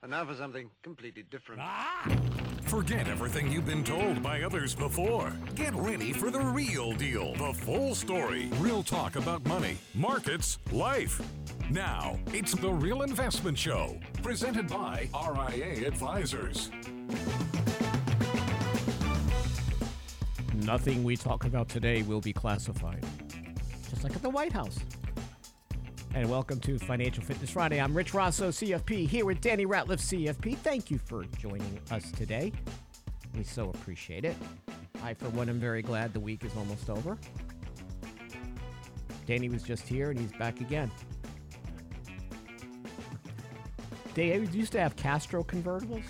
And now for something completely different. Ah! Forget everything you've been told by others before. Get ready for the real deal, the full story, real talk about money, markets, life. Now, it's the Real Investment Show, presented by RIA Advisors. Nothing we talk about today will be classified, just like at the White House. And welcome to Financial Fitness Friday. I'm Rich Rosso, CFP, here with Danny Ratliff, CFP. Thank you for joining us today. We so appreciate it. I, for one, am very glad the week is almost over. Danny was just here and he's back again. They used to have Castro convertibles.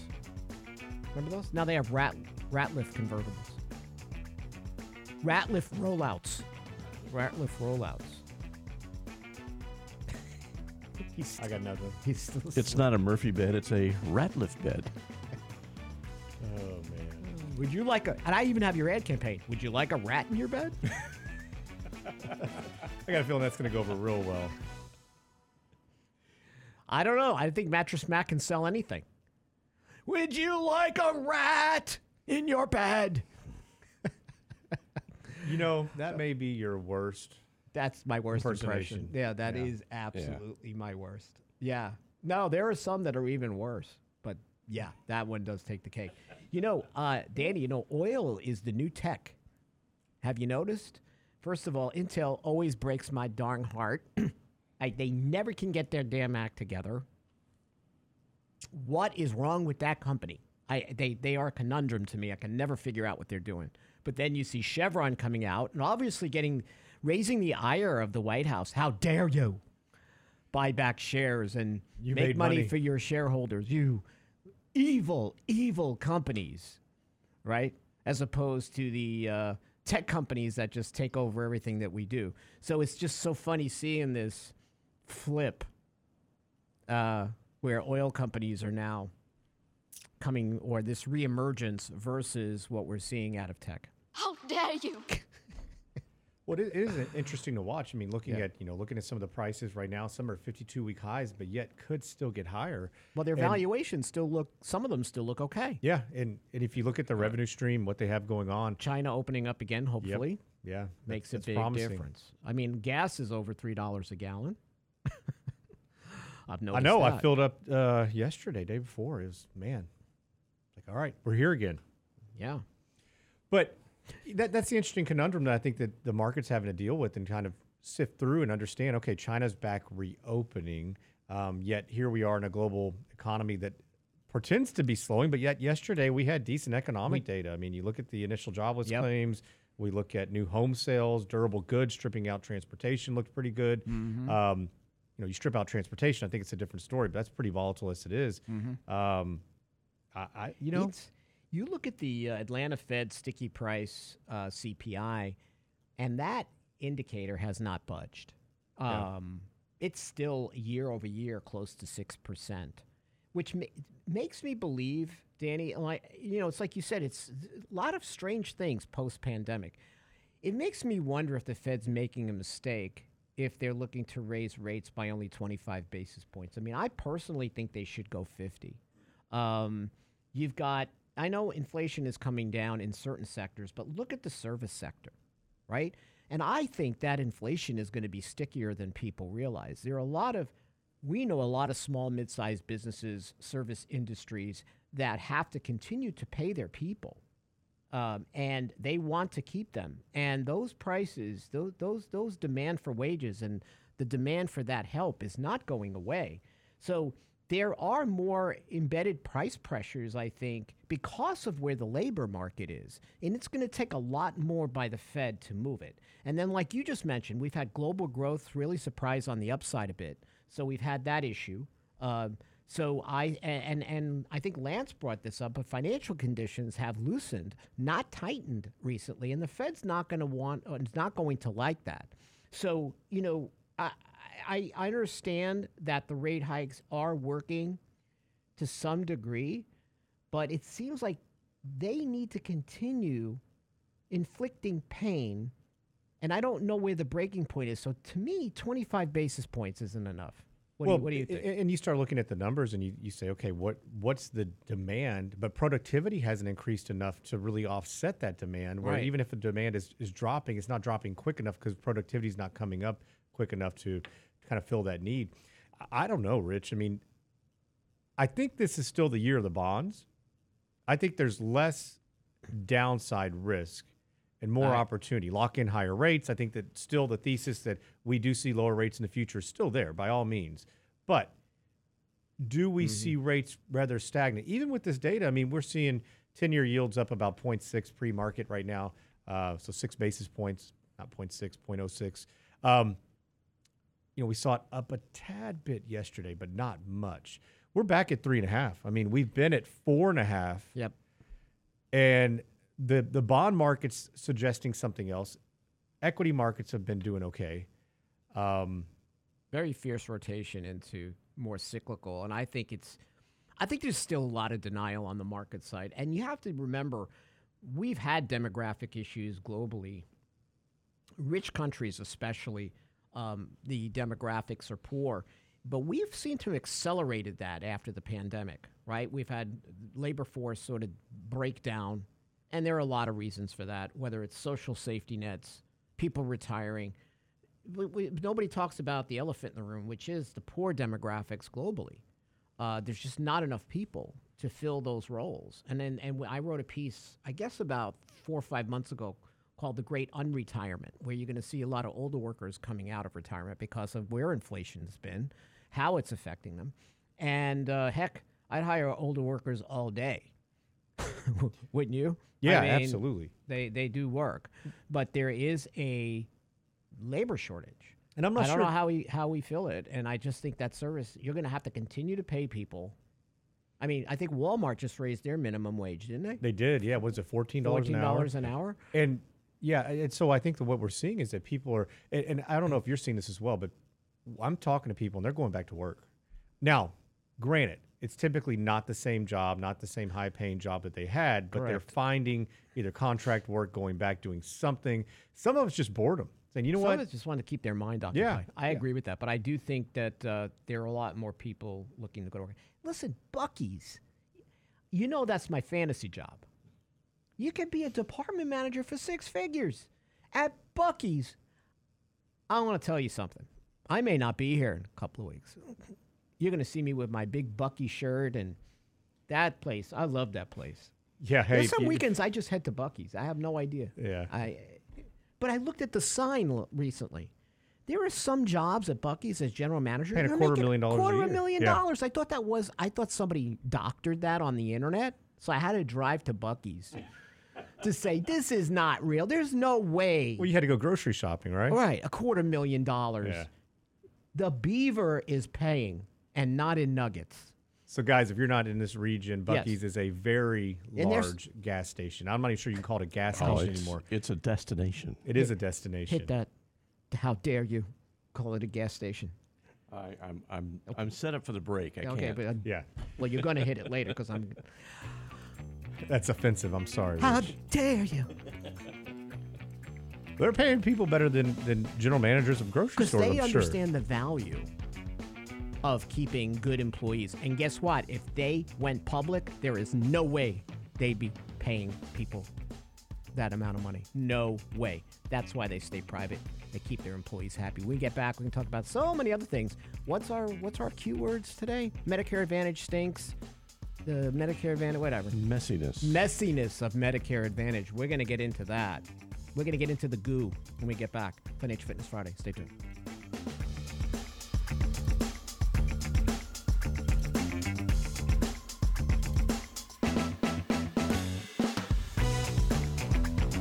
Remember those? Now they have Rat Ratliff convertibles. Ratliff rollouts. Ratliff rollouts. He's, I got nothing. he's still It's not a Murphy bed, it's a Ratliff bed. Oh man. Would you like a? And I even have your ad campaign. Would you like a rat in your bed? I got a feeling that's going to go over real well. I don't know. I think Mattress Mac can sell anything. Would you like a rat in your bed? You know, that may be your worst. That's my worst impression. Yeah, that Yeah. is absolutely my worst. Yeah. No, there are some that are even worse. But yeah, that one does take the cake. You know, uh, Danny, you know, oil is the new tech. Have you noticed? First of all, Intel always breaks my darn heart. I, they never can get their damn act together. What is wrong with that company? I, they, they are a conundrum to me. I can never figure out what they're doing. But then you see Chevron coming out and obviously getting raising the ire of the White House. How dare you buy back shares and You make made money, money. for your shareholders? You evil, evil companies, right? As opposed to the uh, tech companies that just take over everything that we do. So it's just so funny seeing this flip uh, where oil companies are now coming, or this reemergence versus what we're seeing out of tech. How dare you! Well, it is interesting to watch. I mean, looking Yeah. at you know looking at some of the prices right now, some are 52 week highs, but yet could still get higher. Well, their And- valuations still look, some of them still look okay. Yeah, and, and if you look at the revenue stream, what they have going on, China opening up again, hopefully, yeah, makes a big promising. difference. I mean, gas is over $3 a gallon. I've noticed I know. I filled up uh, yesterday, day before. It was man, like all right, we're here again. Yeah. But that, that's the interesting conundrum that I think that the market's having to deal with and kind of sift through and understand. Okay, China's back reopening, um, yet here we are in a global economy that pretends to be slowing, but yet yesterday we had decent economic data. I mean, you look at the initial jobless Yep. claims. We look at new home sales, durable goods, stripping out transportation looked pretty good. Um, you know, you strip out transportation, I think it's a different story, but that's pretty volatile as it is. Um, I, I, you know, It's- you look at the uh, Atlanta Fed sticky price uh, CPI, and that indicator has not budged. Um, It's still year over year close to six percent, which ma- makes me believe, Danny. Like you know, it's like you said, it's a lot of strange things post pandemic. It makes me wonder if the Fed's making a mistake if they're looking to raise rates by only 25 basis points. I mean, I personally think they should go 50. Um, you've got, I know inflation is coming down in certain sectors, but look at the service sector, right? And I think that inflation is going to be stickier than people realize. There are a lot of, we know a lot of small, mid sized businesses, service industries that have to continue to pay their people um, and they want to keep them. And those prices, those, those, those demand for wages and the demand for that help is not going away. So there are more embedded price pressures, I think, because of where the labor market is. And it's going to take a lot more by the Fed to move it. And then, like you just mentioned, we've had global growth really surprise on the upside a bit. So we've had that issue. Um, so I and and I think Lance brought this up, but financial conditions have loosened, not tightened recently, and the Fed's not going to want, uh, is not going to like that. So you know, I, I I understand that the rate hikes are working to some degree, but it seems like they need to continue inflicting pain, and I don't know where the breaking point is. So to me, 25 basis points isn't enough. What, well, do, you, what do you think? And you start looking at the numbers and you, you say, okay, what what's the demand? But productivity hasn't increased enough to really offset that demand. Where Right. even if the demand is, is dropping, it's not dropping quick enough because productivity is not coming up quick enough to kind of fill that need. I- don't know, Rich. I mean, I think this is still the year of the bonds. I think there's less downside risk and more right. opportunity. Lock in higher rates. I think that still the thesis that we do see lower rates in the future is still there by all means. But do we see rates rather stagnant? Even with this data, I mean, we're seeing 10 year yields up about 0.6 pre market right now. Uh, so six basis points, not 0.6, 0.06. Um, you know, we saw it up a tad bit yesterday, but not much. We're back at three and a half. I mean, we've been at four and a half yep. and the the bond market's suggesting something else. Equity markets have been doing okay. Um, very fierce rotation into more cyclical and i think it's i think there's still a lot of denial on the market side and you have to remember we've had demographic issues globally rich countries especially um, the demographics are poor but we've seen to accelerated that after the pandemic right we've had labor force sort of break down and there are a lot of reasons for that whether it's social safety nets people retiring we, we, nobody talks about the elephant in the room, which is the poor demographics globally. Uh, there's just not enough people to fill those roles. And then, and I wrote a piece, I guess about four or five months ago, called "The Great Unretirement," where you're going to see a lot of older workers coming out of retirement because of where inflation's been, how it's affecting them, and uh, heck, I'd hire older workers all day. Wouldn't you? I yeah, mean, absolutely. They they do work, but there is a labor shortage. And I'm not I don't sure- know how we how we fill it, and I just think that service you're going to have to continue to pay people. I mean, I think Walmart just raised their minimum wage, didn't they? They did. Yeah, was it fourteen dollars an hour? Fourteen dollars an hour. And yeah, and so I think that what we're seeing is that people are, and, and I don't know if you're seeing this as well, but I'm talking to people and they're going back to work. Now, granted, it's typically not the same job, not the same high paying job that they had, but they're finding either contract work, going back doing something. Some of it's just boredom, saying, you know Some what? of us just want to keep their mind occupied. Yeah, I yeah. agree with that, but I do think that uh, there are a lot more people looking to go to work. Listen, Buc-ee's, you know that's my fantasy job. You could be a department manager for six figures at Buc-ee's. I want to tell you something. I may not be here in a couple of weeks. You're going to see me with my big Buc-ee shirt and that place. I love that place. yeah, hey, There's some you- weekends I just head to Buc-ee's. I have no idea. Yeah. I, but I looked at the sign l- recently. There are some jobs at Buc-ee's as general manager. Paying a quarter million dollars a Quarter year. of a million Yeah. dollars. I thought that was. I thought somebody doctored that on the internet. So I had to drive to Buc-ee's to say this is not real. There's no way. Well, you had to go grocery shopping, right? All right, a quarter million dollars. Yeah. The Beaver is paying, and not in nuggets. So, guys, if you're not in this region, Yes. Is a very And large gas station. I'm not even sure you can call it a gas Oh, station it's, anymore. it's a destination. It is a destination. Hit that. How dare you call it a gas station? I, I'm I'm I'm set up for the break. I okay, can't. but Yeah, well, you're going to hit it later because I'm. that's offensive. I'm sorry. How Rich. dare you? They're paying people better than, than general managers of grocery Because stores. they I'm sure. understand the value of keeping good employees. And guess what? If they went public, there is no way they'd be paying people that amount of money. No way. That's why they stay private. They keep their employees happy. We get back, we can talk about so many other things. What's our what's our Q words today? Medicare Advantage stinks. The Medicare Advantage, whatever. Messiness. Messiness of Medicare Advantage. We're going to get into that. We're going to get into the goo when we get back. Financial Fitness Friday. Stay tuned.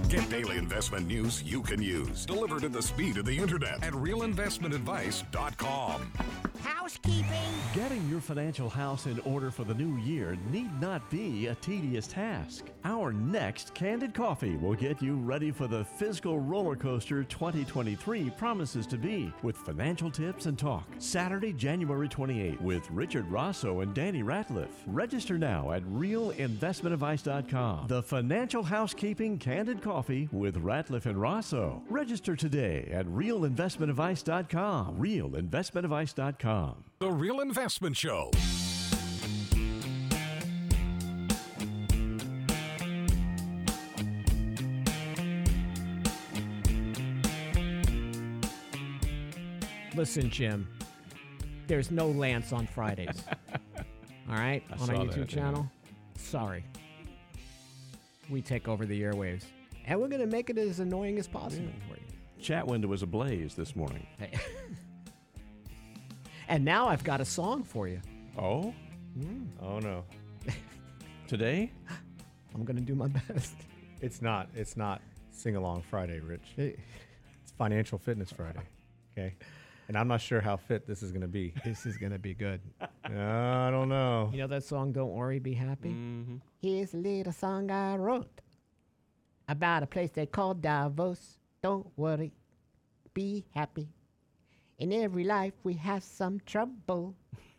Get daily investment news you can use, delivered at the speed of the internet at realinvestmentadvice.com. Housekeeping. Getting your financial house in order for the new year need not be a tedious task. Our next Candid Coffee will get you ready for the fiscal roller coaster 2023 promises to be with financial tips and talk. Saturday, January 28th with Richard Rosso and Danny Ratliff. Register now at realinvestmentadvice.com. The Financial Housekeeping Candid Coffee with Ratliff and Rosso. Register today at realinvestmentadvice.com. Realinvestmentadvice.com. The Real Investment Show. Listen, Jim. There's no Lance on Fridays. All right, I on our YouTube that, yeah. channel. Sorry. We take over the airwaves, and we're gonna make it as annoying as possible for you. Chat window was ablaze this morning. Hey. and now I've got a song for you. Oh, hmm. Oh no, today? I'm gonna do my best. it's not. It's not sing along Friday, Rich. Hey, It's Financial Fitness Friday. Okay, and I'm not sure how fit this is going to be. this is gonna be good. I don't know. You know that song, Don't Worry, Be Happy? Mm-hmm. Here's a little song I wrote about a place they call Davos. Don't worry, be happy. In every life, we have some trouble.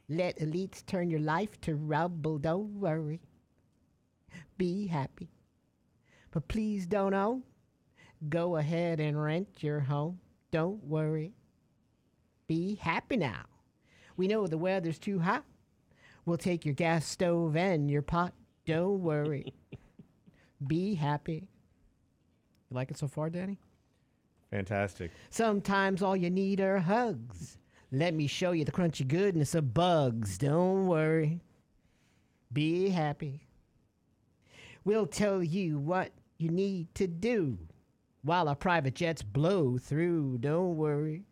Let elites turn your life to rubble. Don't worry, be happy. But please don't own. Go ahead and rent your home. Don't worry, be happy now. We know the weather's too hot. We'll take your gas stove and your pot. Don't worry. Be happy. You like it so far, Danny? Fantastic. Sometimes all you need are hugs. Let me show you the crunchy goodness of bugs. Don't worry. Be happy. We'll tell you what you need to do while our private jets blow through. Don't worry.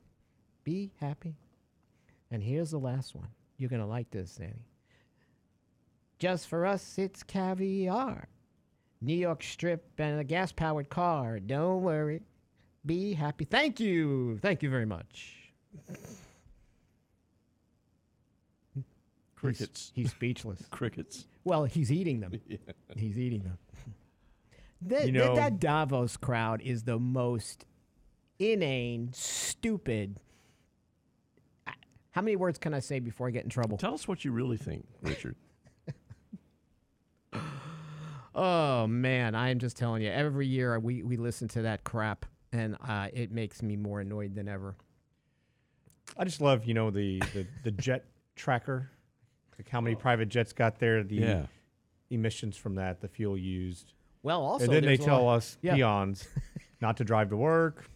Be happy. And here's the last one. You're going to like this, Danny. Just for us, it's caviar. New York Strip and a gas powered car. Don't worry. Be happy. Thank you. Thank you very much. Crickets. He's speechless. Crickets. Well, he's eating them. He's eating them. That, You know- that Davos crowd is the most inane, stupid. I- How many words can I say before I get in trouble? Tell us what you really think, Richard. Oh man, I am just telling you. Every year we, we listen to that crap, and uh, it makes me more annoyed than ever. I just love, you know, the the, the jet tracker, like how many private jets got there, the Yeah. emissions from that, the fuel used, Well, also, and then they there's a tell lot- us Yeah. peons not to drive to work.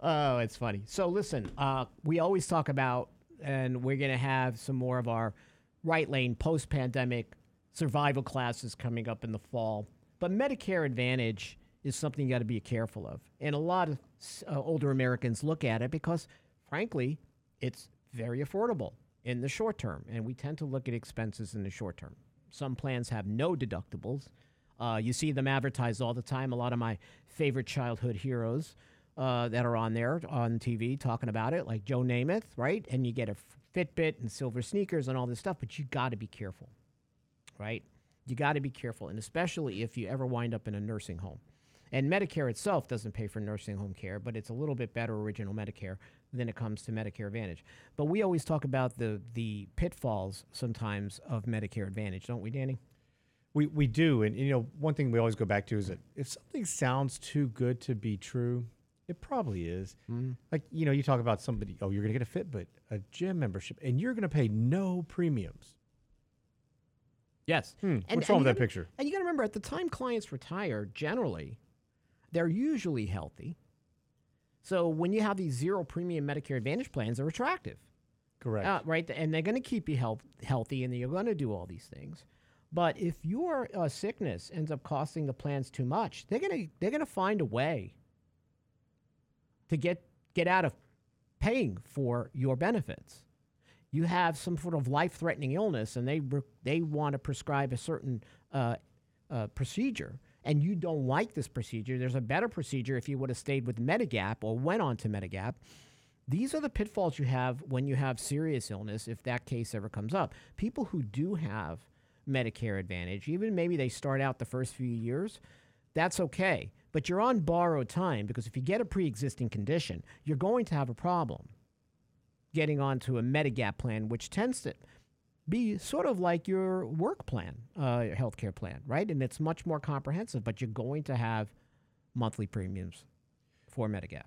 Oh, it's funny. So listen, uh, we always talk about, and we're going to have some more of our right lane post pandemic survival classes coming up in the fall. But Medicare Advantage is something you got to be careful of. And a lot of uh, older Americans look at it because, frankly, it's very affordable in the short term. And we tend to look at expenses in the short term. Some plans have no deductibles. Uh, you see them advertised all the time. A lot of my favorite childhood heroes uh, that are on there on TV talking about it, like Joe Namath, right? And you get a Fitbit and silver sneakers and all this stuff, but you got to be careful, right? You got to be careful, and especially if you ever wind up in a nursing home. And Medicare itself doesn't pay for nursing home care, but it's a little bit better original Medicare than it comes to Medicare Advantage. But we always talk about the the pitfalls sometimes of Medicare Advantage, don't we, Danny? We we do, and you know, one thing we always go back to is that if something sounds too good to be true, it probably is. Like you know, you talk about somebody, oh, you're gonna get a Fitbit, a gym membership, and you're gonna pay no premiums. Yes. Hmm, what's wrong with that picture? And you got to remember, at the time clients retire, generally, they're usually healthy. So when you have these zero premium Medicare Advantage plans, they're attractive, Correct. uh, right? And they're going to keep you health, healthy, and you're going to do all these things. But if your uh, sickness ends up costing the plans too much, they're going to they're going to find a way to get get out of paying for your benefits you have some sort of life-threatening illness and they re- they want to prescribe a certain uh, uh, procedure and you don't like this procedure there's a better procedure if you would have stayed with medigap or went on to medigap. These are the pitfalls you have when you have serious illness if that case ever comes up. People who do have medicare advantage even maybe they start out the first few years that's okay. But you're on borrowed time because if you get a pre-existing condition you're going to have a problem getting onto a Medigap plan, which tends to be sort of like your work plan, uh, your healthcare plan, right? And it's much more comprehensive, but you're going to have monthly premiums for Medigap.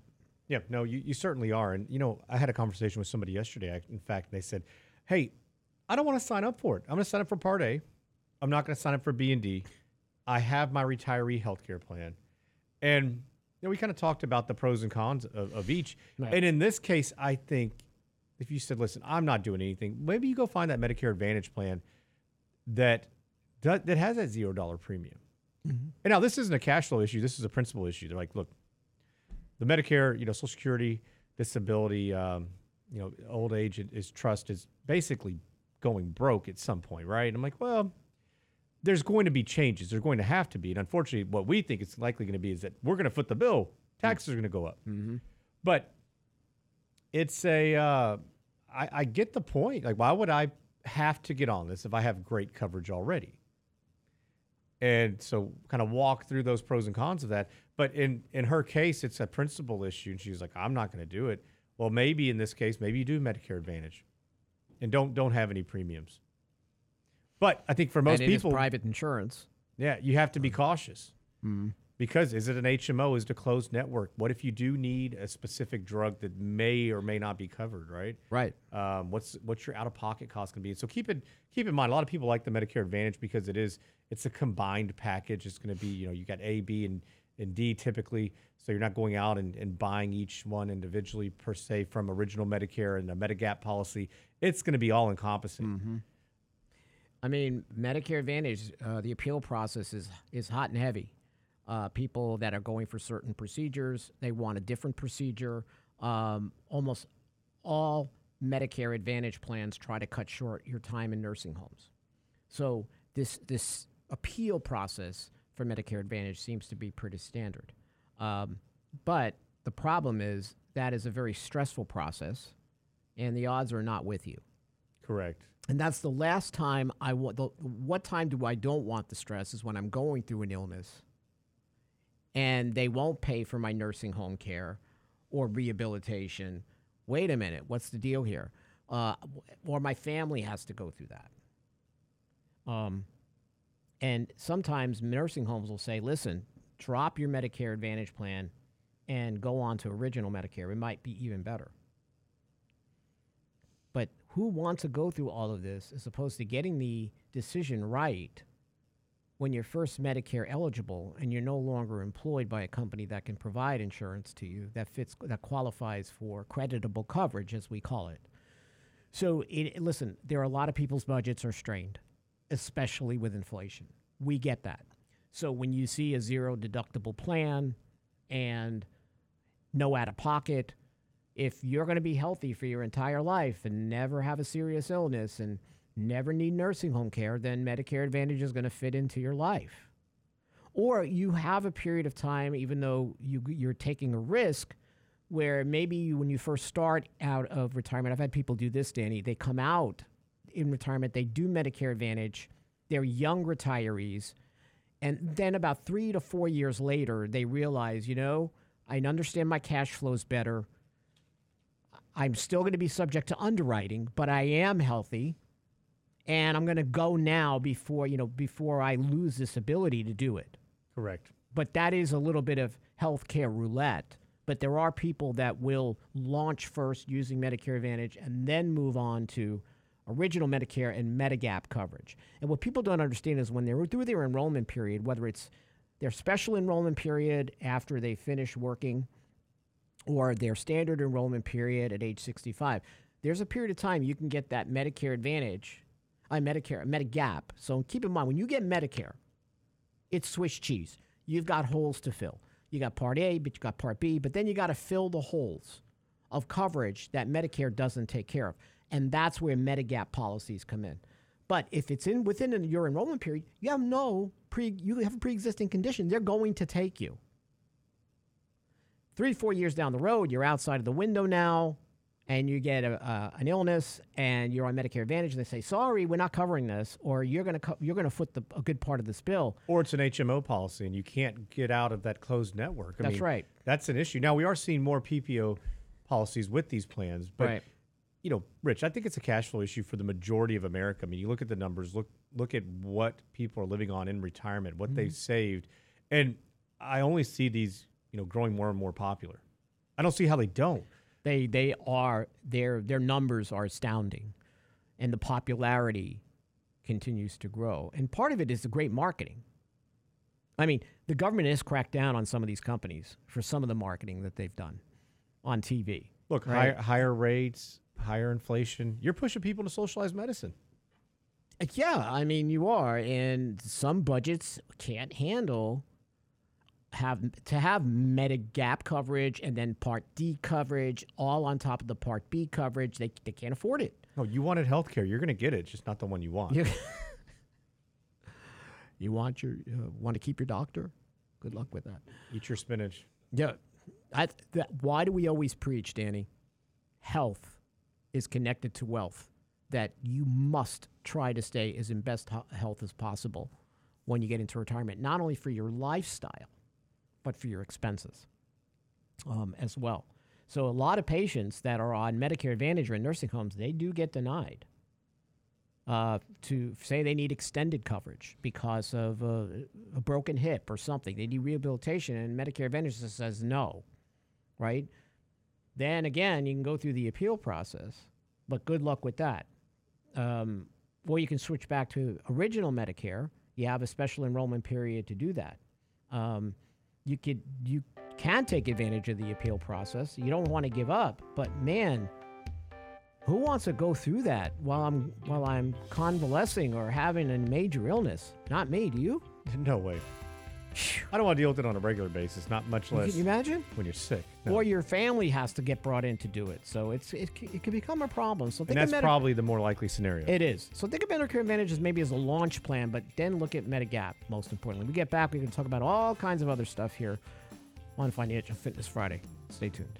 Yeah, no, you, you certainly are. And, you know, I had a conversation with somebody yesterday, in fact, they said, hey, I don't want to sign up for it. I'm going to sign up for Part A. I'm not going to sign up for B and D. I have my retiree healthcare plan. And, you know, we kind of talked about the pros and cons of, of each. Right. And in this case, I think if you said, listen, I'm not doing anything, maybe you go find that Medicare Advantage plan that that, that has that zero dollar premium. Mm-hmm. And now this isn't a cash flow issue. This is a principal issue. They're like, look, the Medicare, you know, Social Security, disability, um, you know, old age is trust is basically going broke at some point, right? And I'm like, well, there's going to be changes. There's going to have to be. And unfortunately, what we think it's likely going to be is that we're going to foot the bill. Mm. Taxes are going to go up. Mm-hmm. But it's a, uh, I, I get the point. Like, why would I have to get on this if I have great coverage already? And so, kind of walk through those pros and cons of that. But in in her case, it's a principal issue, and she's like, "I'm not going to do it." Well, maybe in this case, maybe you do Medicare Advantage, and don't don't have any premiums. But I think for most and it is people, private insurance. yeah, you have to be cautious Mm-hmm. Because is it an HMO? Is it a closed network? What if you do need a specific drug that may or may not be covered? Right. Right. Um, what's what's your out of pocket cost going to be? So keep it keep in mind. A lot of people like the Medicare Advantage because it is it's a combined package. It's going to be you know you got A, B, and and D typically. So you're not going out and, and buying each one individually per se from original Medicare and a Medigap policy. It's going to be all encompassing. I mean, Medicare Advantage, uh, the appeal process is is hot and heavy. Uh, people that are going for certain procedures, they want a different procedure. Um, almost all Medicare Advantage plans try to cut short your time in nursing homes. So this this appeal process for Medicare Advantage seems to be pretty standard. Um, but the problem is that is a very stressful process, and the odds are not with you. Correct. And that's the last time I want. What time do I don't want the stress is when I'm going through an illness, and they won't pay for my nursing home care or rehabilitation. Wait a minute, what's the deal here? Uh, or my family has to go through that. Um, and sometimes nursing homes will say, "Listen, drop your Medicare Advantage plan and go on to original Medicare. It might be even better." But who wants to go through all of this as opposed to getting the decision right when you're first Medicare eligible and you're no longer employed by a company that can provide insurance to you that fits that qualifies for creditable coverage as we call it. So it, listen, there are a lot of people's budgets are strained, especially with inflation. We get that. So when you see a zero deductible plan and no out of pocket, if you're going to be healthy for your entire life and never have a serious illness and never need nursing home care, then Medicare Advantage is going to fit into your life. Or you have a period of time, even though you, you're taking a risk, where maybe you, when you first start out of retirement, I've had people do this, Danny. They come out in retirement, they do Medicare Advantage, they're young retirees, and then about three to four years later, they realize, you know, I understand my cash flows better. I'm still going to be subject to underwriting, but I am healthy, and I'm going to go now before you know before I lose this ability to do it. Correct. But that is a little bit of healthcare roulette. But there are people that will launch first using Medicare Advantage and then move on to original Medicare and Medigap coverage. And what people don't understand is when they're through their enrollment period, whether it's their special enrollment period after they finish working or their standard enrollment period at age 65, there's a period of time you can get that Medicare Advantage, I Medicare, Medigap. So keep in mind when you get Medicare, it's Swiss cheese. You've got holes to fill. You got Part A, but you got Part B, but then you got to fill the holes of coverage that Medicare doesn't take care of, and that's where Medigap policies come in. But if it's in within your enrollment period, you have no pre you have a pre-existing condition. They're going to take you. Three, four years down the road, you're outside of the window now, and you get a, uh, an illness, and you're on Medicare Advantage, and they say, "Sorry, we're not covering this," or "You're going to co- you're going to foot the, a good part of this bill." Or it's an HMO policy and you can't get out of that closed network. I That's mean, right. That's an issue. Now we are seeing more PPO policies with these plans, but Right. you know, Rich, I think it's a cash flow issue for the majority of America. I mean, you look at the numbers, look look at what people are living on in retirement, what they've saved, and I only see these, you know, growing more and more popular. I don't see how they don't. They they are their their numbers are astounding, and the popularity continues to grow. And part of it is the great marketing. I mean, the government has cracked down on some of these companies for some of the marketing that they've done on TV. Look, Right. higher, higher rates, higher inflation. You're pushing people to socialized medicine. Uh, Yeah, I mean you are, and some budgets can't handle have to have Medigap coverage and then Part D coverage all on top of the Part B coverage. They they can't afford it. No, you wanted health care. You're going to get it, just not the one you want. You, you want your uh, want to keep your doctor? Good luck with that. Eat your spinach. Yeah, I, that, why do we always preach, Danny? Health is connected to wealth. That you must try to stay as in best health as possible when you get into retirement, not only for your lifestyle, but for your expenses um, as well. So a lot of patients that are on Medicare Advantage or in nursing homes, they do get denied uh, to say they need extended coverage because of a, broken hip or something. They need rehabilitation, and Medicare Advantage says no, right? Then again, you can go through the appeal process, but good luck with that. Um, or you can switch back to original Medicare. You have a special enrollment period to do that. Um, you could you can take advantage of the appeal process. You don't want to give up, but man, who wants to go through that while I'm while I'm convalescing or having a major illness? Not me. Do you? No way. I don't want to deal with it on a regular basis, not much less. Can you imagine? when you're sick. No. Or your family has to get brought in to do it. So it's it, it can become a problem. So and that's Medi- probably the more likely scenario. it is. So think of Medicare Advantage as maybe as a launch plan, but then look at Medigap. Most importantly, we get back. We can talk about all kinds of other stuff here on Financial Fitness Friday. Stay tuned.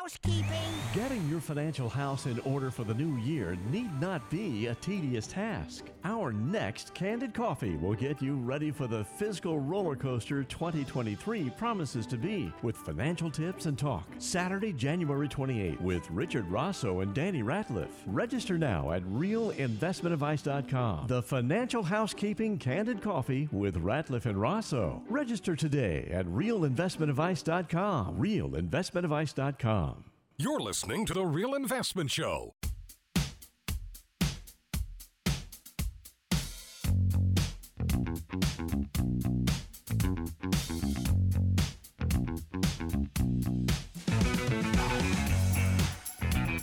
Housekeeping. Getting your financial house in order for the new year need not be a tedious task. Our next Candid Coffee will get you ready for the fiscal roller coaster 2023 promises to be with financial tips and talk. Saturday, January 28th with Richard Rosso and Danny Ratliff. Register now at realinvestmentadvice.com. The Financial Housekeeping Candid Coffee with Ratliff and Rosso. Register today at realinvestmentadvice.com. Realinvestmentadvice.com. You're listening to The Real Investment Show.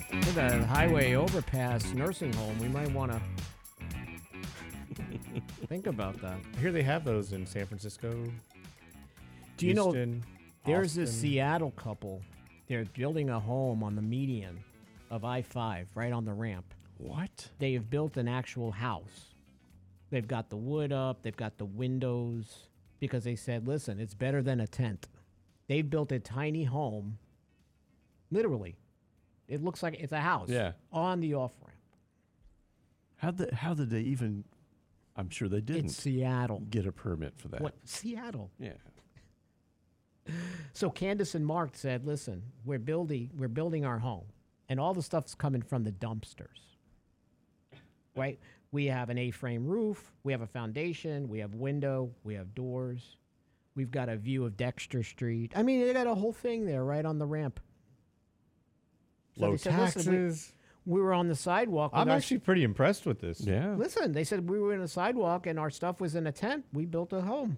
For the highway overpass nursing home, we might want to think about that. I hear they have those in San Francisco. Do you know there's this Austin. Seattle couple? They're building a home on the median of I 5, right on the ramp. What? They have built an actual house. They've got the wood up, they've got the windows, because they said, listen, it's better than a tent. They've built a tiny home, literally. It looks like it's a house Yeah. on the off ramp. How did how did they even? I'm sure they didn't It's Seattle. get a permit for that. What? Seattle. Yeah. So Candace and Mark said, "Listen, we're building we're building our home, and all the stuff's coming from the dumpsters. Right? We have an A-frame roof, we have a foundation, we have window, we have doors, we've got a view of Dexter Street. I mean, they got a whole thing there right on the ramp. So Low said, "Listen, we- taxes. we, were on the sidewalk. I'm our- actually pretty impressed with this. Yeah. Listen, they said we were in a sidewalk and our stuff was in a tent. We built a home.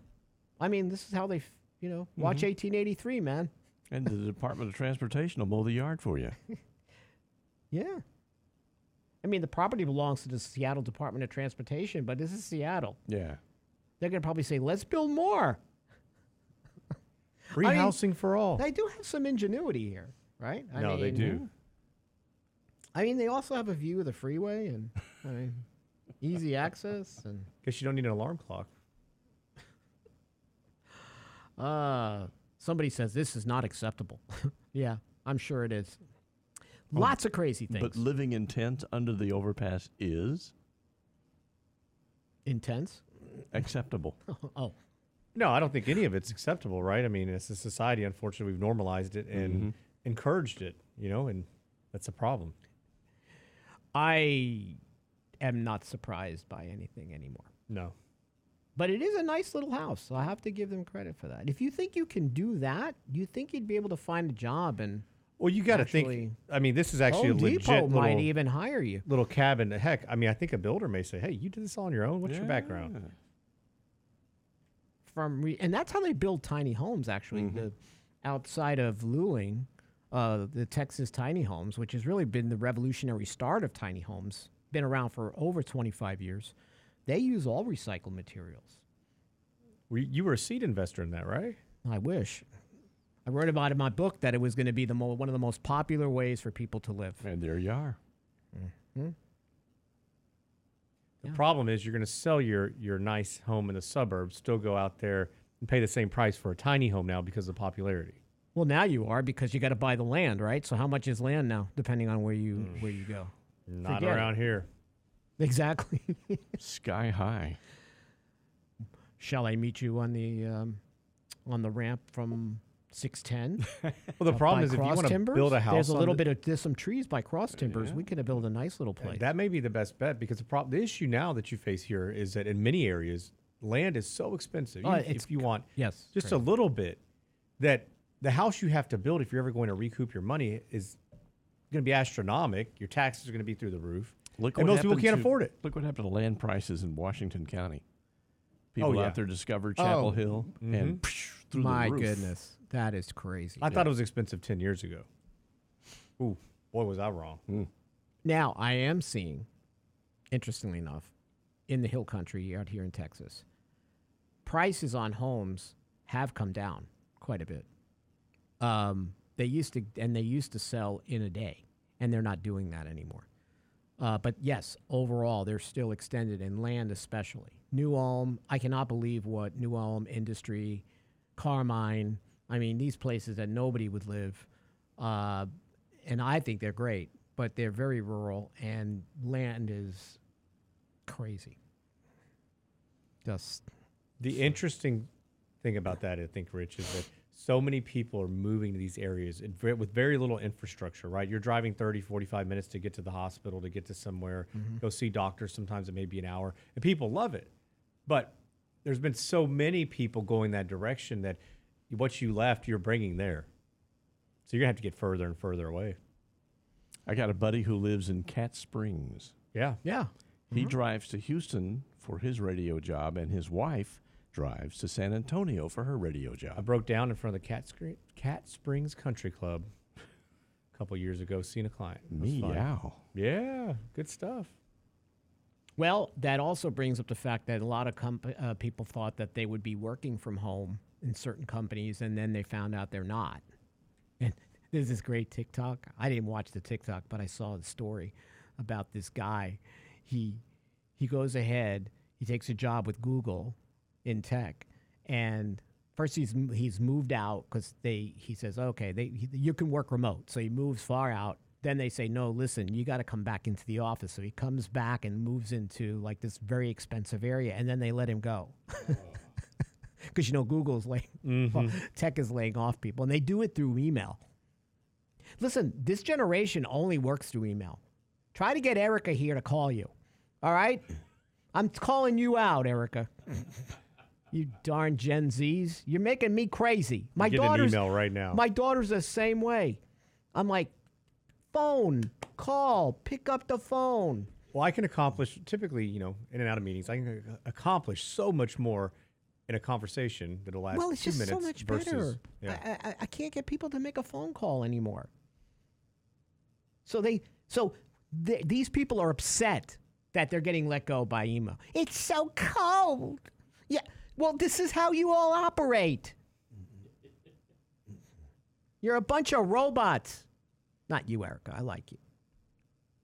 I mean, this is how they, f- you know, mm-hmm. watch 1883, man. And the Department of Transportation will mow the yard for you. Yeah. I mean, the property belongs to the Seattle Department of Transportation, but this is Seattle. Yeah. They're going to probably say, let's build more. Free I mean, housing for all. They do have some ingenuity here, right? I no, they do. I mean, they also have a view of the freeway and I mean, easy access. And Guess you don't need an alarm clock. Uh, somebody says this is not acceptable. yeah, I'm sure it is. Lots of crazy things. But living in tent under the overpass is Intense. acceptable. Oh, No, I don't think any of it's acceptable, right? I mean, as a society, unfortunately, we've normalized it and encouraged it, you know, and that's a problem. I am not surprised by anything anymore. No. But it is a nice little house, so I have to give them credit for that. If you think you can do that, you think you'd be able to find a job and Well, you got to think. I mean, this is actually Home a legit Depot might little, even hire you. little cabin. Heck, I mean, I think a builder may say, "Hey, you did this all on your own. What's your background?" From re- and that's how they build tiny homes actually the outside of Luling uh, the Texas tiny homes which has really been the revolutionary start of tiny homes been around for over 25 years they use all recycled materials you, you were a seed investor in that, right? I wish I wrote about it in my book that it was going to be the mo- one of the most popular ways for people to live And there you are. Mm-hmm. The Yeah. problem is you're going to sell your your nice home in the suburbs, still go out there and pay the same price for a tiny home now because of popularity. well now you are because you got to buy the land right so how much is land now depending on where you hmm. where you go Not Forget it. around here. Exactly Sky high. Shall I meet you on the um, on the ramp from 610? Well, the problem is if you want to build a house, There's a on little the- bit of there's some trees by Cross Timbers. We could have built a nice little place. That may be the best bet because the problem, the issue now that you face here is that in many areas, land is so expensive. Oh, even it's if you want yes, just a little bit, that the house you have to build if you're ever going to recoup your money is going to be astronomical. Your taxes are going to be through the roof. Look and what most people happened can't to- afford it. Look what happened to land prices in Washington County. People yeah. out there discovered Chapel Oh. Hill and psh, through My the roof. goodness, that is crazy. I thought it was expensive 10 years ago. Ooh, boy, was I wrong. Now I am seeing, interestingly enough, in the hill country out here in Texas, prices on homes have come down quite a bit. Um, they used to, and they used to sell in a day, and they're not doing that anymore. Uh, but yes, overall, they're still extended in land, especially New Ulm. I cannot believe what New Ulm Industry, Carmine. I mean, these places that nobody would live, uh, and I think they're great, but they're very rural, and land is crazy. Just The interesting thing about that, I think, Rich, is that so many people are moving to these areas with very little infrastructure, right? You're driving 30, 45 minutes to get to the hospital, to get to somewhere, mm-hmm. go see doctors. Sometimes it may be an hour, and people love it. But there's been so many people going that direction that what you left, you're bringing there. So you're going to have to get further and further away. I got a buddy who lives in Cat Springs. Yeah. yeah. He mm-hmm. drives to Houston for his radio job, and his wife drives to San Antonio for her radio job. I broke down in front of the Cat, Scre- Cat Springs Country Club a couple years ago, seeing a client. It was fun. Meow. Yeah, good stuff. Well, that also brings up the fact that a lot of comp- uh, people thought that they would be working from home in certain companies, and then they found out they're not. And there's this great TikTok. I didn't watch the TikTok, but I saw the story about this guy. He he goes ahead. He takes a job with Google in tech, and first he's he's moved out because they he says okay they he, you can work remote, so he moves far out. Then they say no, listen, you got to come back into the office. So he comes back and moves into like this very expensive area, and then they let him go. Because you know Google's laying, mm-hmm. well, tech is laying off people, and they do it through email. Listen, this generation only works through email. Try to get Erica here to call you. All right? I'm calling you out, Erica. You darn Gen Zs. You're making me crazy. My Get an daughter's email right now. My daughter's the same way. I'm like, phone, call, pick up the phone. Well, I can accomplish typically, you know, in and out of meetings, I can accomplish so much more in a conversation that'll last well, it's two just minutes so much versus better. yeah. I, I, I can't get people to make a phone call anymore. So they, so th- these people are upset that they're getting let go by email. It's so cold. Yeah. Well, this is how you all operate. You're a bunch of robots. Not you, Erica. I like you.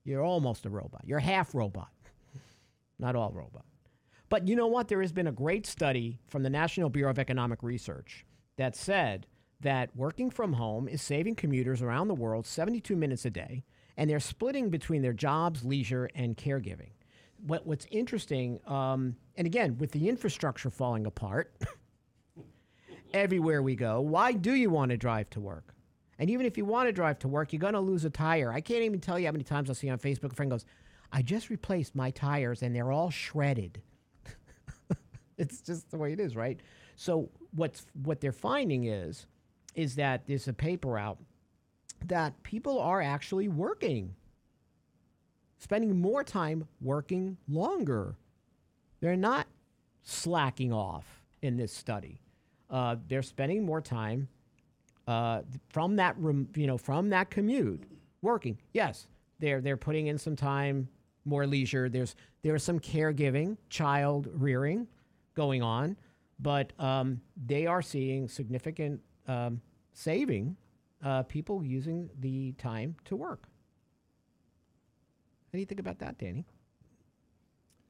You're almost a robot. You're half robot. Not all robot. But you know what? There has been a great study from the National Bureau of Economic Research that said that working from home is saving commuters around the world 72 minutes a day, and they're splitting between their jobs, leisure, and caregiving. What, what's interesting, um, and again, with the infrastructure falling apart everywhere we go, why do you want to drive to work? And even if you want to drive to work, you're going to lose a tire. I can't even tell you how many times I see on Facebook a friend goes, I just replaced my tires and they're all shredded. it's just the way it is, right? So what's what they're finding is is that there's a paper out that people are actually working, spending more time working longer. They're not slacking off in this study. Uh, they're spending more time uh, from that you know from that commute working. Yes, they're they're putting in some time, more leisure. There's there's some caregiving, child rearing going on, but um, they are seeing significant um, saving. Uh, people using the time to work. Do you think about that, Danny?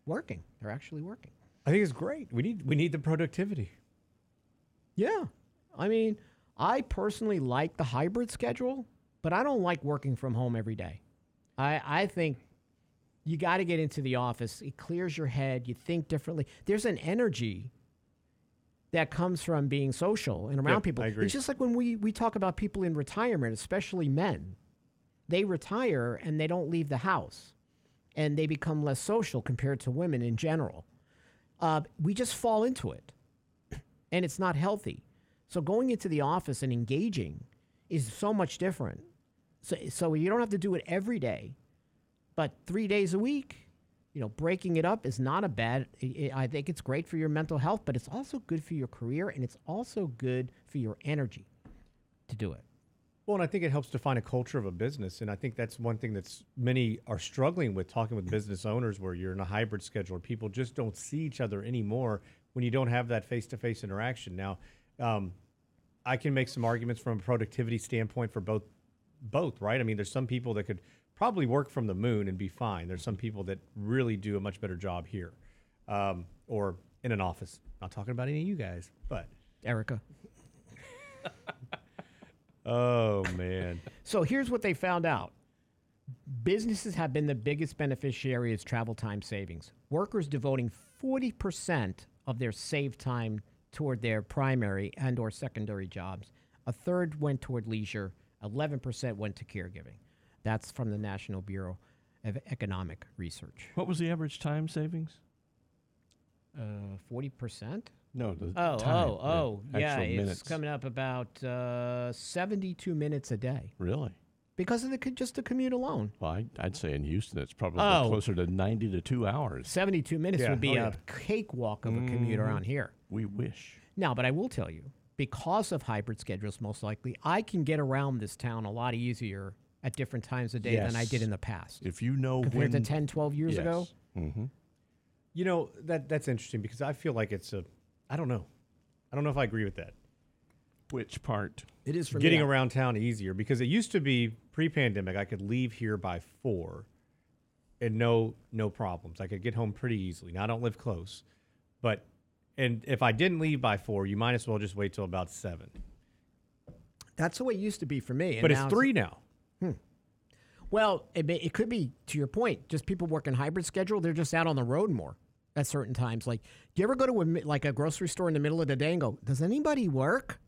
Working. They're actually working. I think it's great. We need we need the productivity. Yeah. I mean, I personally like the hybrid schedule, but I don't like working from home every day. I, I think you got to get into the office. It clears your head. You think differently. There's an energy that comes from being social and around Yep, people. I agree. It's just like when we, we talk about people in retirement, especially men. They retire and they don't leave the house and they become less social compared to women in general. Uh, we just fall into it and it's not healthy. So going into the office and engaging is so much different. So, so you don't have to do it every day, but three days a week, you know, breaking it up is not a bad. I I think it's great for your mental health, but it's also good for your career and it's also good for your energy to do it. Well, and I think it helps define a culture of a business, and I think that's one thing that's many are struggling with talking with business owners, where you're in a hybrid schedule, where people just don't see each other anymore when you don't have that face-to-face interaction. Now, um, I can make some arguments from a productivity standpoint for both, both, right? I mean, there's some people that could probably work from the moon and be fine. There's some people that really do a much better job here, um, or in an office. Not talking about any of you guys, but Erica. Oh man. So here's what they found out. Businesses have been the biggest beneficiary of travel time savings. Workers devoting 40% of their saved time toward their primary and or secondary jobs. A third went toward leisure, 11% went to caregiving. That's from the National Bureau of Economic Research. What was the average time savings? Uh, 40%? No, the Oh, time, oh, oh. Yeah, actual it's minutes. coming up about uh, 72 minutes a day Really? because of the just the commute alone. Well, I, I'd say in Houston it's probably Oh. closer to 90 to two hours. 72 minutes Yeah, would be oh, a yeah. cakewalk of a commute around here. We wish. Now, but I will tell you, because of hybrid schedules, most likely, I can get around this town a lot easier at different times of day than I did in the past. If you know Compared when to 10, 12 years ago. Mm-hmm. You know that that's interesting because I feel like it's a, I don't know, I don't know if I agree with that. Which part? It is for Getting me. around town easier because it used to be pre-pandemic. I could leave here by four, and no no problems. I could get home pretty easily. Now I don't live close, but and if I didn't leave by four, you might as well just wait till about seven. That's the way it used to be for me. and But it's now three now. Hmm. Well, it, may, it could be, to your point, just people working hybrid schedule, they're just out on the road more at certain times. Like, do you ever go to a, like a grocery store in the middle of the day and go, does anybody work?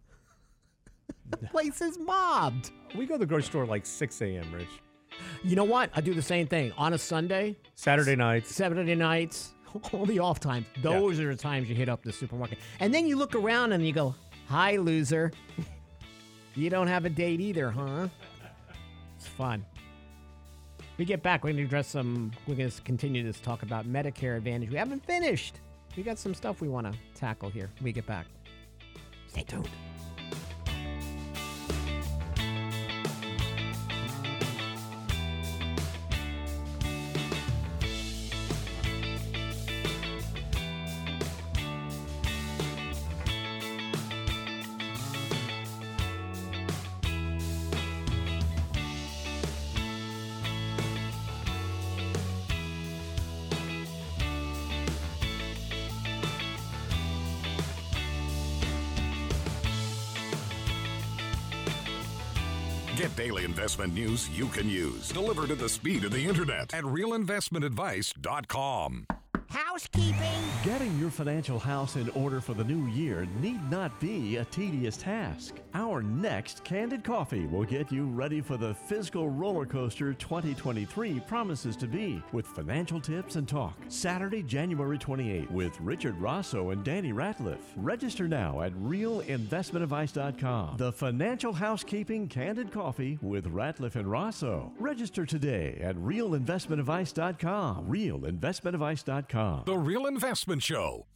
the place is mobbed. We go to the grocery store like six a.m. Rich. You know what? I do the same thing. On a Sunday, Saturday nights. Saturday nights, all the off times. Those are the times you hit up the supermarket. And then you look around and you go, "Hi, loser. you don't have a date either, huh?" It's fun. We get back. We're going to address some. We're going to continue this talk about Medicare Advantage. We haven't finished. We got some stuff we want to tackle here. We get back. Stay tuned. Daily investment news you can use, delivered at the speed of the internet at realinvestmentadvice.com. Housekeeping. Getting your financial house in order for the new year need not be a tedious task. Our next Candid Coffee will get you ready for the fiscal roller coaster 2023 promises to be with financial tips and talk. Saturday, January 28th with Richard Rosso and Danny Ratliff. Register now at realinvestmentadvice.com. The Financial Housekeeping Candid Coffee with Ratliff and Rosso. Register today at realinvestmentadvice.com. Realinvestmentadvice.com. The Real Investment Show.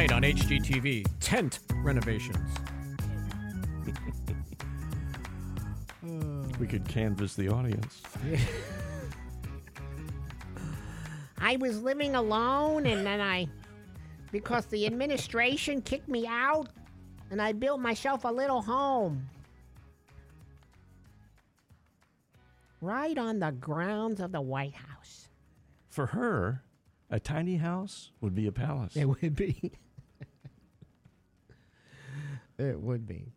Tonight on HGTV, tent renovations. We could canvas the audience. I was living alone and then I, because the administration kicked me out, and I built myself a little home. Right on the grounds of the White House. For her, a tiny house would be a palace. It would be. it would be.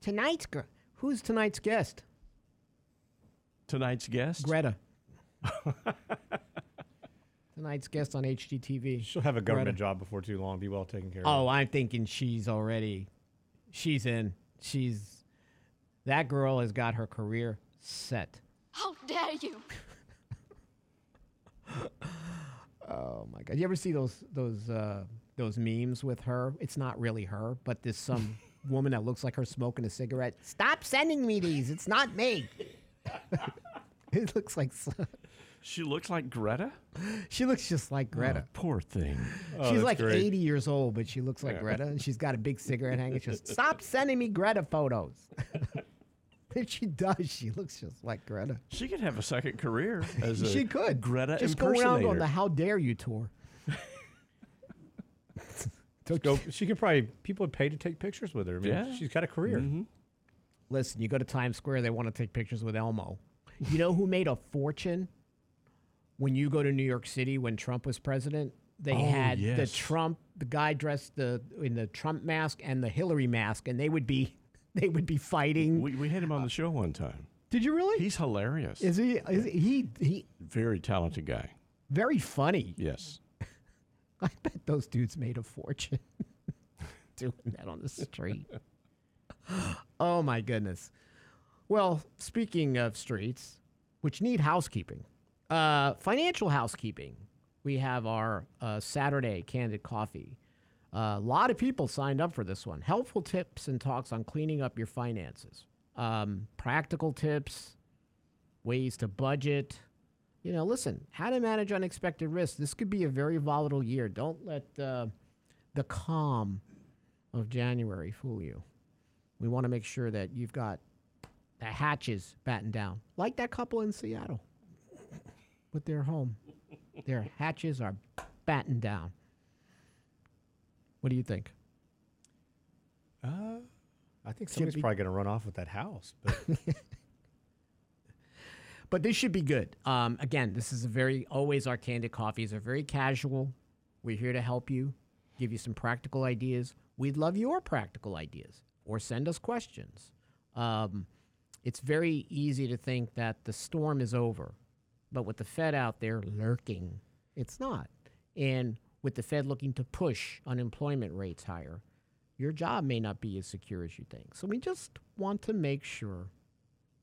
Tonight's gr- Who's tonight's guest? Tonight's guest, Greta. tonight's guest on HGTV. She'll have a government Greta. job before too long. Be well taken care of. Oh. I'm thinking she's already, she's in. She's, that girl has got her career set. How dare you? Oh my god! You ever see those those uh, those memes with her? It's not really her, but there's some woman that looks like her smoking a cigarette. Stop sending me these. It's not me. It looks like She looks like Greta. she looks just like Greta. Oh, poor thing. Oh, she's that's like great. 80 years old, but she looks like Greta, and she's got a big cigarette hanging. She goes, "Stop sending me Greta photos." if she does, she looks just like Greta. She could have a second career as a she could Greta just go around on the "How Dare You" tour. Don't Go, she could probably people would pay to take pictures with her. I mean, Yeah. she's got a career. Mm-hmm. Listen, you go to Times Square, they want to take pictures with Elmo. You know who made a fortune when you go to New York City when Trump was president? They Oh, had the yes. Trump, the guy dressed the in the Trump mask and the Hillary mask, and they would be they would be fighting. We, we had him on the show one time. Did you really? He's hilarious. is he? Is he? He Very talented guy. very funny. Yes. I bet those dudes made a fortune doing that on the street. oh my goodness. Well, speaking of streets, which need housekeeping, uh, financial housekeeping, we have our uh, Saturday Candid Coffee. a lot of people signed up for this one. Helpful tips and talks on cleaning up your finances, um, practical tips, ways to budget. You know, listen, how to manage unexpected risks. This could be a very volatile year. Don't let uh, the calm of January fool you. We want to make sure that you've got the hatches battened down, like that couple in Seattle with their home. Their hatches are battened down. What do you think? Uh, I think somebody's probably going to run off with that house. But But this should be good. Um, again, this is a very always our candid coffees are very casual. We're here to help you, give you some practical ideas. We'd love your practical ideas or send us questions. Um, it's very easy to think that the storm is over, but with the Fed out there lurking, it's not. And with the Fed looking to push unemployment rates higher, your job may not be as secure as you think. So we just want to make sure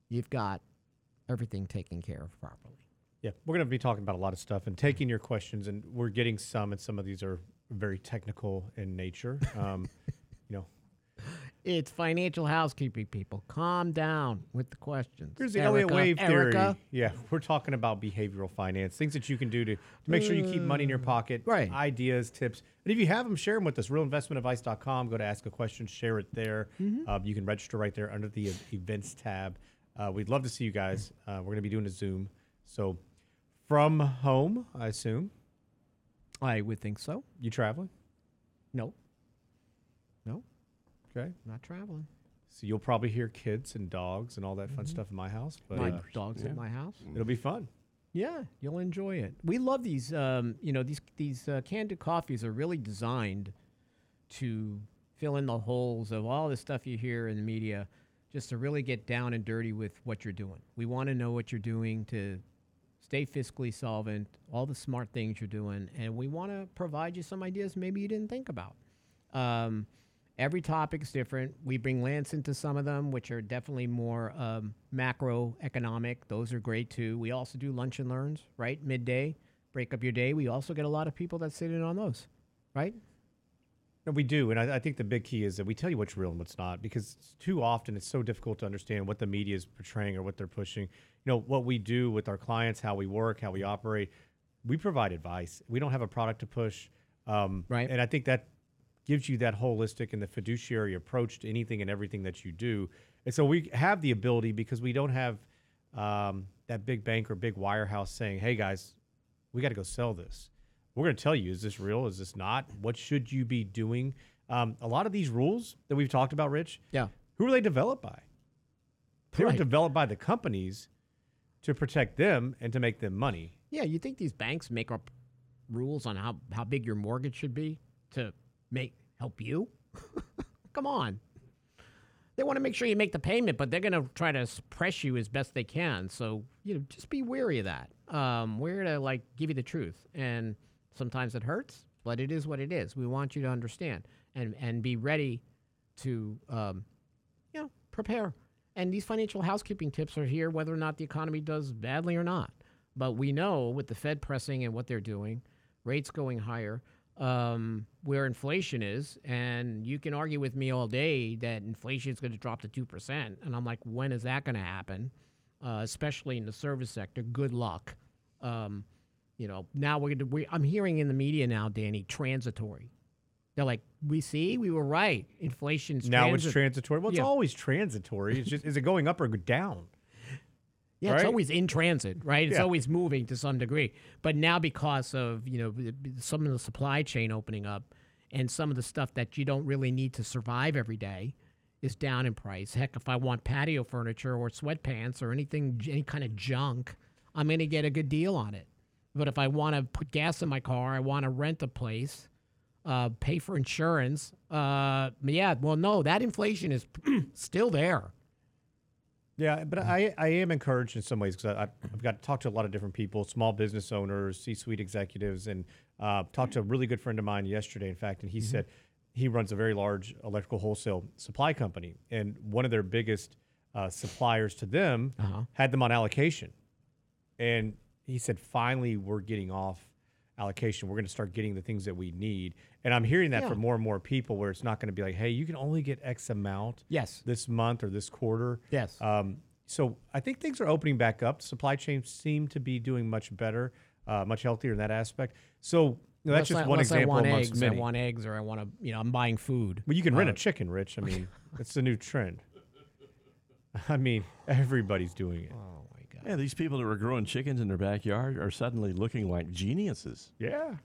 you've got everything taken care of properly. yeah, we're going to be talking about a lot of stuff and taking your questions, and we're getting some, and some of these are very technical in nature. Um, you know, It's financial housekeeping, people. Calm down with the questions. here's the Elliott wave theory. Erica, Yeah, we're talking about behavioral finance, things that you can do to, to make sure you keep money in your pocket, right. Ideas, tips, and if you have them, share them with us. RealInvestmentAdvice.com. Go to ask a question, share it there. Um, you can register right there under the events tab. Uh, we'd love to see you guys. Uh, we're going to be doing a Zoom, so from home, I assume. I would think so. You traveling? No. No, Okay. not traveling. So you'll probably hear kids and dogs and all that fun stuff in my house, but My uh, dog's yeah. at my house. it'll be fun. Yeah, you'll enjoy it. We love these. Um, you know, these these uh, candid coffees are really designed to fill in the holes of all the stuff you hear in the media, just to really get down and dirty with what you're doing. We want to know what you're doing to stay fiscally solvent, all the smart things you're doing, and we want to provide you some ideas maybe you didn't think about. Um, every is different. We bring Lance into some of them, which are definitely more um, macroeconomic. Those are great too. We also do lunch and learns, right? Midday, break up your day. We also get a lot of people that sit in on those, right? No, we do, and I, I think the big key is that we tell you what's real and what's not, because too often it's so difficult to understand what the media is portraying or what they're pushing. You know what we do with our clients, how we work, how we operate. We provide advice. We don't have a product to push, um, Right. And I think that gives you that holistic and the fiduciary approach to anything and everything that you do. And so we have the ability because we don't have um, that big bank or big wirehouse saying, "Hey guys, we got to go sell this." We're going to tell you: is this real? Is this not? What should you be doing? Um, a lot of these rules that we've talked about, Rich, Yeah. who are they developed by? They were Right. developed by the companies to protect them and to make them money. Yeah, you think these banks make up rules on how, how big your mortgage should be to make help you? Come on. They want to make sure you make the payment, but they're going to try to suppress you as best they can. So, you know, just be wary of that. Um, we're to like give you the truth, and sometimes it hurts, but it is what it is. We want you to understand and and be ready to, um, you know, prepare. And these financial housekeeping tips are here, whether or not the economy does badly or not. But we know with the Fed pressing and what they're doing, rates going higher, um, where inflation is, and you can argue with me all day that inflation is going to drop to two percent, and I'm like, when is that going to happen? Uh, especially in the service sector. Good luck. Um, you know, now we're going to. We, I'm hearing in the media now, Danny, transitory. They're like, we see, we were right. Inflation's now it's transitory. Well, it's Yeah. always transitory. It's just is it going up or down? Yeah, it's always in transit, right? It's Yeah. always moving to some degree. But now, because of you know some of the supply chain opening up, and some of the stuff that you don't really need to survive every day is down in price. Heck, if I want patio furniture or sweatpants or anything, any kind of junk, I'm going to get a good deal on it. But if I want to put gas in my car, I want to rent a place, uh, pay for insurance. Uh, yeah, well, no, that inflation is still there. Yeah, but I, I am encouraged in some ways because I've got to talk to a lot of different people, small business owners, C-suite executives, and uh, talked to a really good friend of mine yesterday. In fact, and he said he runs a very large electrical wholesale supply company, and one of their biggest uh, suppliers to them had them on allocation, and he said finally we're getting off allocation. We're going to start getting the things that we need, and I'm hearing that Yeah. from more and more people where it's not going to be like, hey, you can only get X amount Yes. this month or this quarter. Yes. Um, so I think things are opening back up. Supply chains seem to be doing much better, uh, much healthier in that aspect. So that's just I- one example I want amongst eggs, many. I want eggs, or I want to, you know, I'm buying food. well, you can rent Uh, a chicken, Rich. I mean, it's the new trend. I mean, everybody's doing it. Oh. Yeah, these people that were growing chickens in their backyard are suddenly looking like geniuses. Yeah.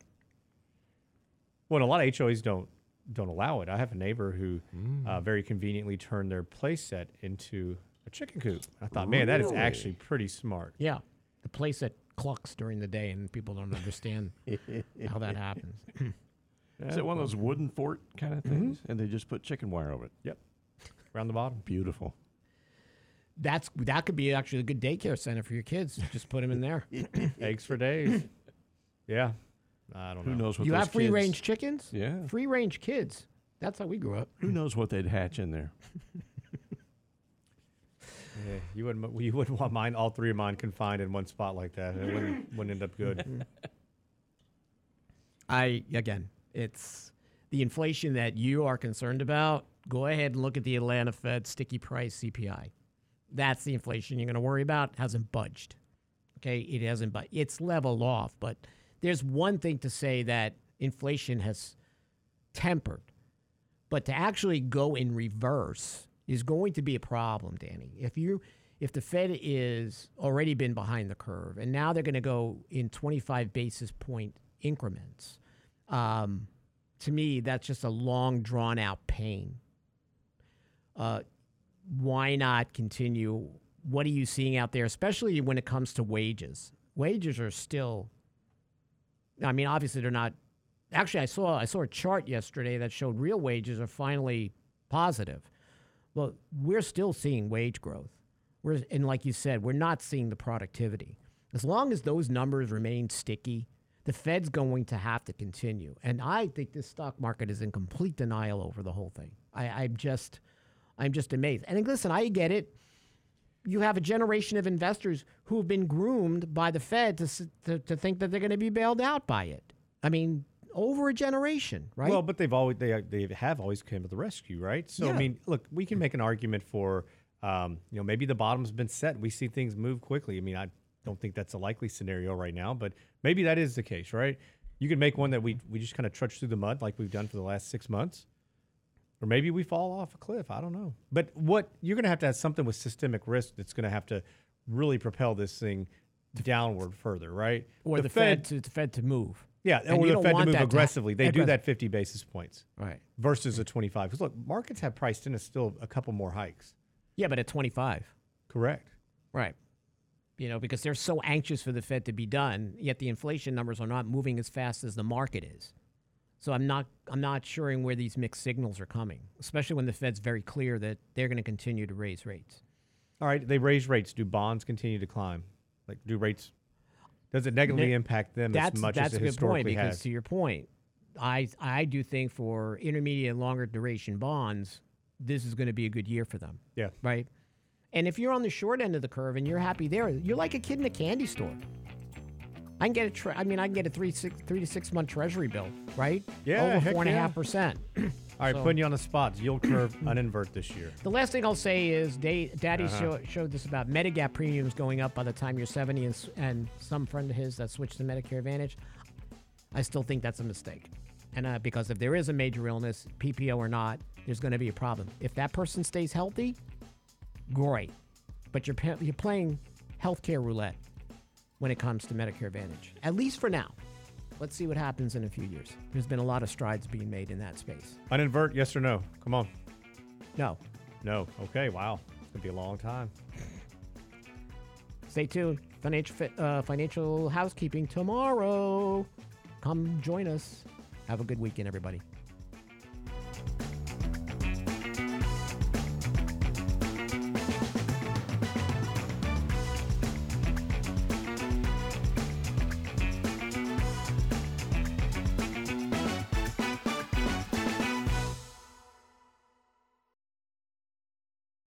Well, a lot of HOAs don't don't allow it. I have a neighbor who uh, very conveniently turned their playset into a chicken coop. I thought, man, that is actually pretty smart. Yeah, the place that clucks during the day, and people don't understand how that happens. Is it one of those wooden fort kind of things? And they just put chicken wire over it. Yep. Around the bottom. Beautiful. That's that could be actually a good daycare center for your kids. Just put them in there. Eggs for days. yeah. I don't know. Who know. knows what they you those have free kids- range chickens. Yeah. free range kids. That's how we grew up. Who knows what they'd hatch in there? Yeah, you wouldn't. You wouldn't want mine. All three of mine confined in one spot like that. It wouldn't, wouldn't end up good. I again, it's the inflation that you are concerned about. Go ahead and look at the Atlanta Fed sticky price CPI. That's the inflation you're going to worry about. Hasn't budged. Okay, it hasn't, but it's leveled off. But there's one thing to say that inflation has tempered, but to actually go in reverse is going to be a problem, Danny. If you if the Fed is already been behind the curve and now they're going to go in 25 basis point increments, um, to me that's just a long drawn out pain. Uh, why not continue? What are you seeing out there, especially when it comes to wages? wages are still. I mean, obviously they're not. Actually, I saw I saw a chart yesterday that showed real wages are finally positive. Well, we're still seeing wage growth. We're and like you said, we're not seeing the productivity. As long as those numbers remain sticky, the Fed's going to have to continue. And I think this stock market is in complete denial over the whole thing. I, I'm just, I'm just amazed. And listen, I get it. You have a generation of investors who have been groomed by the Fed to, to, to think that they're going to be bailed out by it. I mean, over a generation, right? Well, but they've always they they have always come to the rescue, right? So I mean, look, we can make an argument for um, you know maybe the bottom's been set. We see things move quickly. I mean, I don't think that's a likely scenario right now, but maybe that is the case, right? You could make one that we we just kind of trudge through the mud like we've done for the last six months, or maybe we fall off a cliff. I don't know. But what you're going to have to have something with systemic risk that's going to have to really propel this thing downward further, right? or the, Fed, to the Fed to move. yeah, And or the Fed to move that to aggressively. They do that 50 basis points Right. versus a 25. Because look, markets have priced in a still a couple more hikes. Yeah, but at 25. Correct. Right. You know, because they're so anxious for the Fed to be done, yet the inflation numbers are not moving as fast as the market is. So I'm not I'm not sure where these mixed signals are coming, especially when the Fed's very clear that they're going to continue to raise rates. All right, they raise rates. Do bonds continue to climb? Like, do rates? Does it negatively Ne- impact them That's as much that's as a it good point historically because has? to your point, I I do think for intermediate and longer duration bonds, this is going to be a good year for them. Yeah. Right. And if you're on the short end of the curve and you're happy there, you're like a kid in a candy store. I can get a, tre- I mean, I can get a three six three to six month Treasury bill, right? Yeah, over four and a half percent. All right, So- putting you on the spot. Yield curve uninvert this year. The last thing I'll say is, da- Daddy Uh-huh. show, showed this about Medigap premiums going up by the time you're 70, and, s- and some friend of his that switched to Medicare Advantage. I still think that's a mistake, and uh, because if there is a major illness, PPO or not, there's going to be a problem. If that person stays healthy, great, but you're pa- you're playing healthcare roulette when it comes to Medicare Advantage, at least for now. Let's see what happens in a few years. There's been a lot of strides being made in that space. Uninvert, yes or no? Come on. No, No. Okay. Wow. It's gonna be a long time. Stay tuned. Financial uh, financial housekeeping tomorrow. Come join us. Have a good weekend, everybody.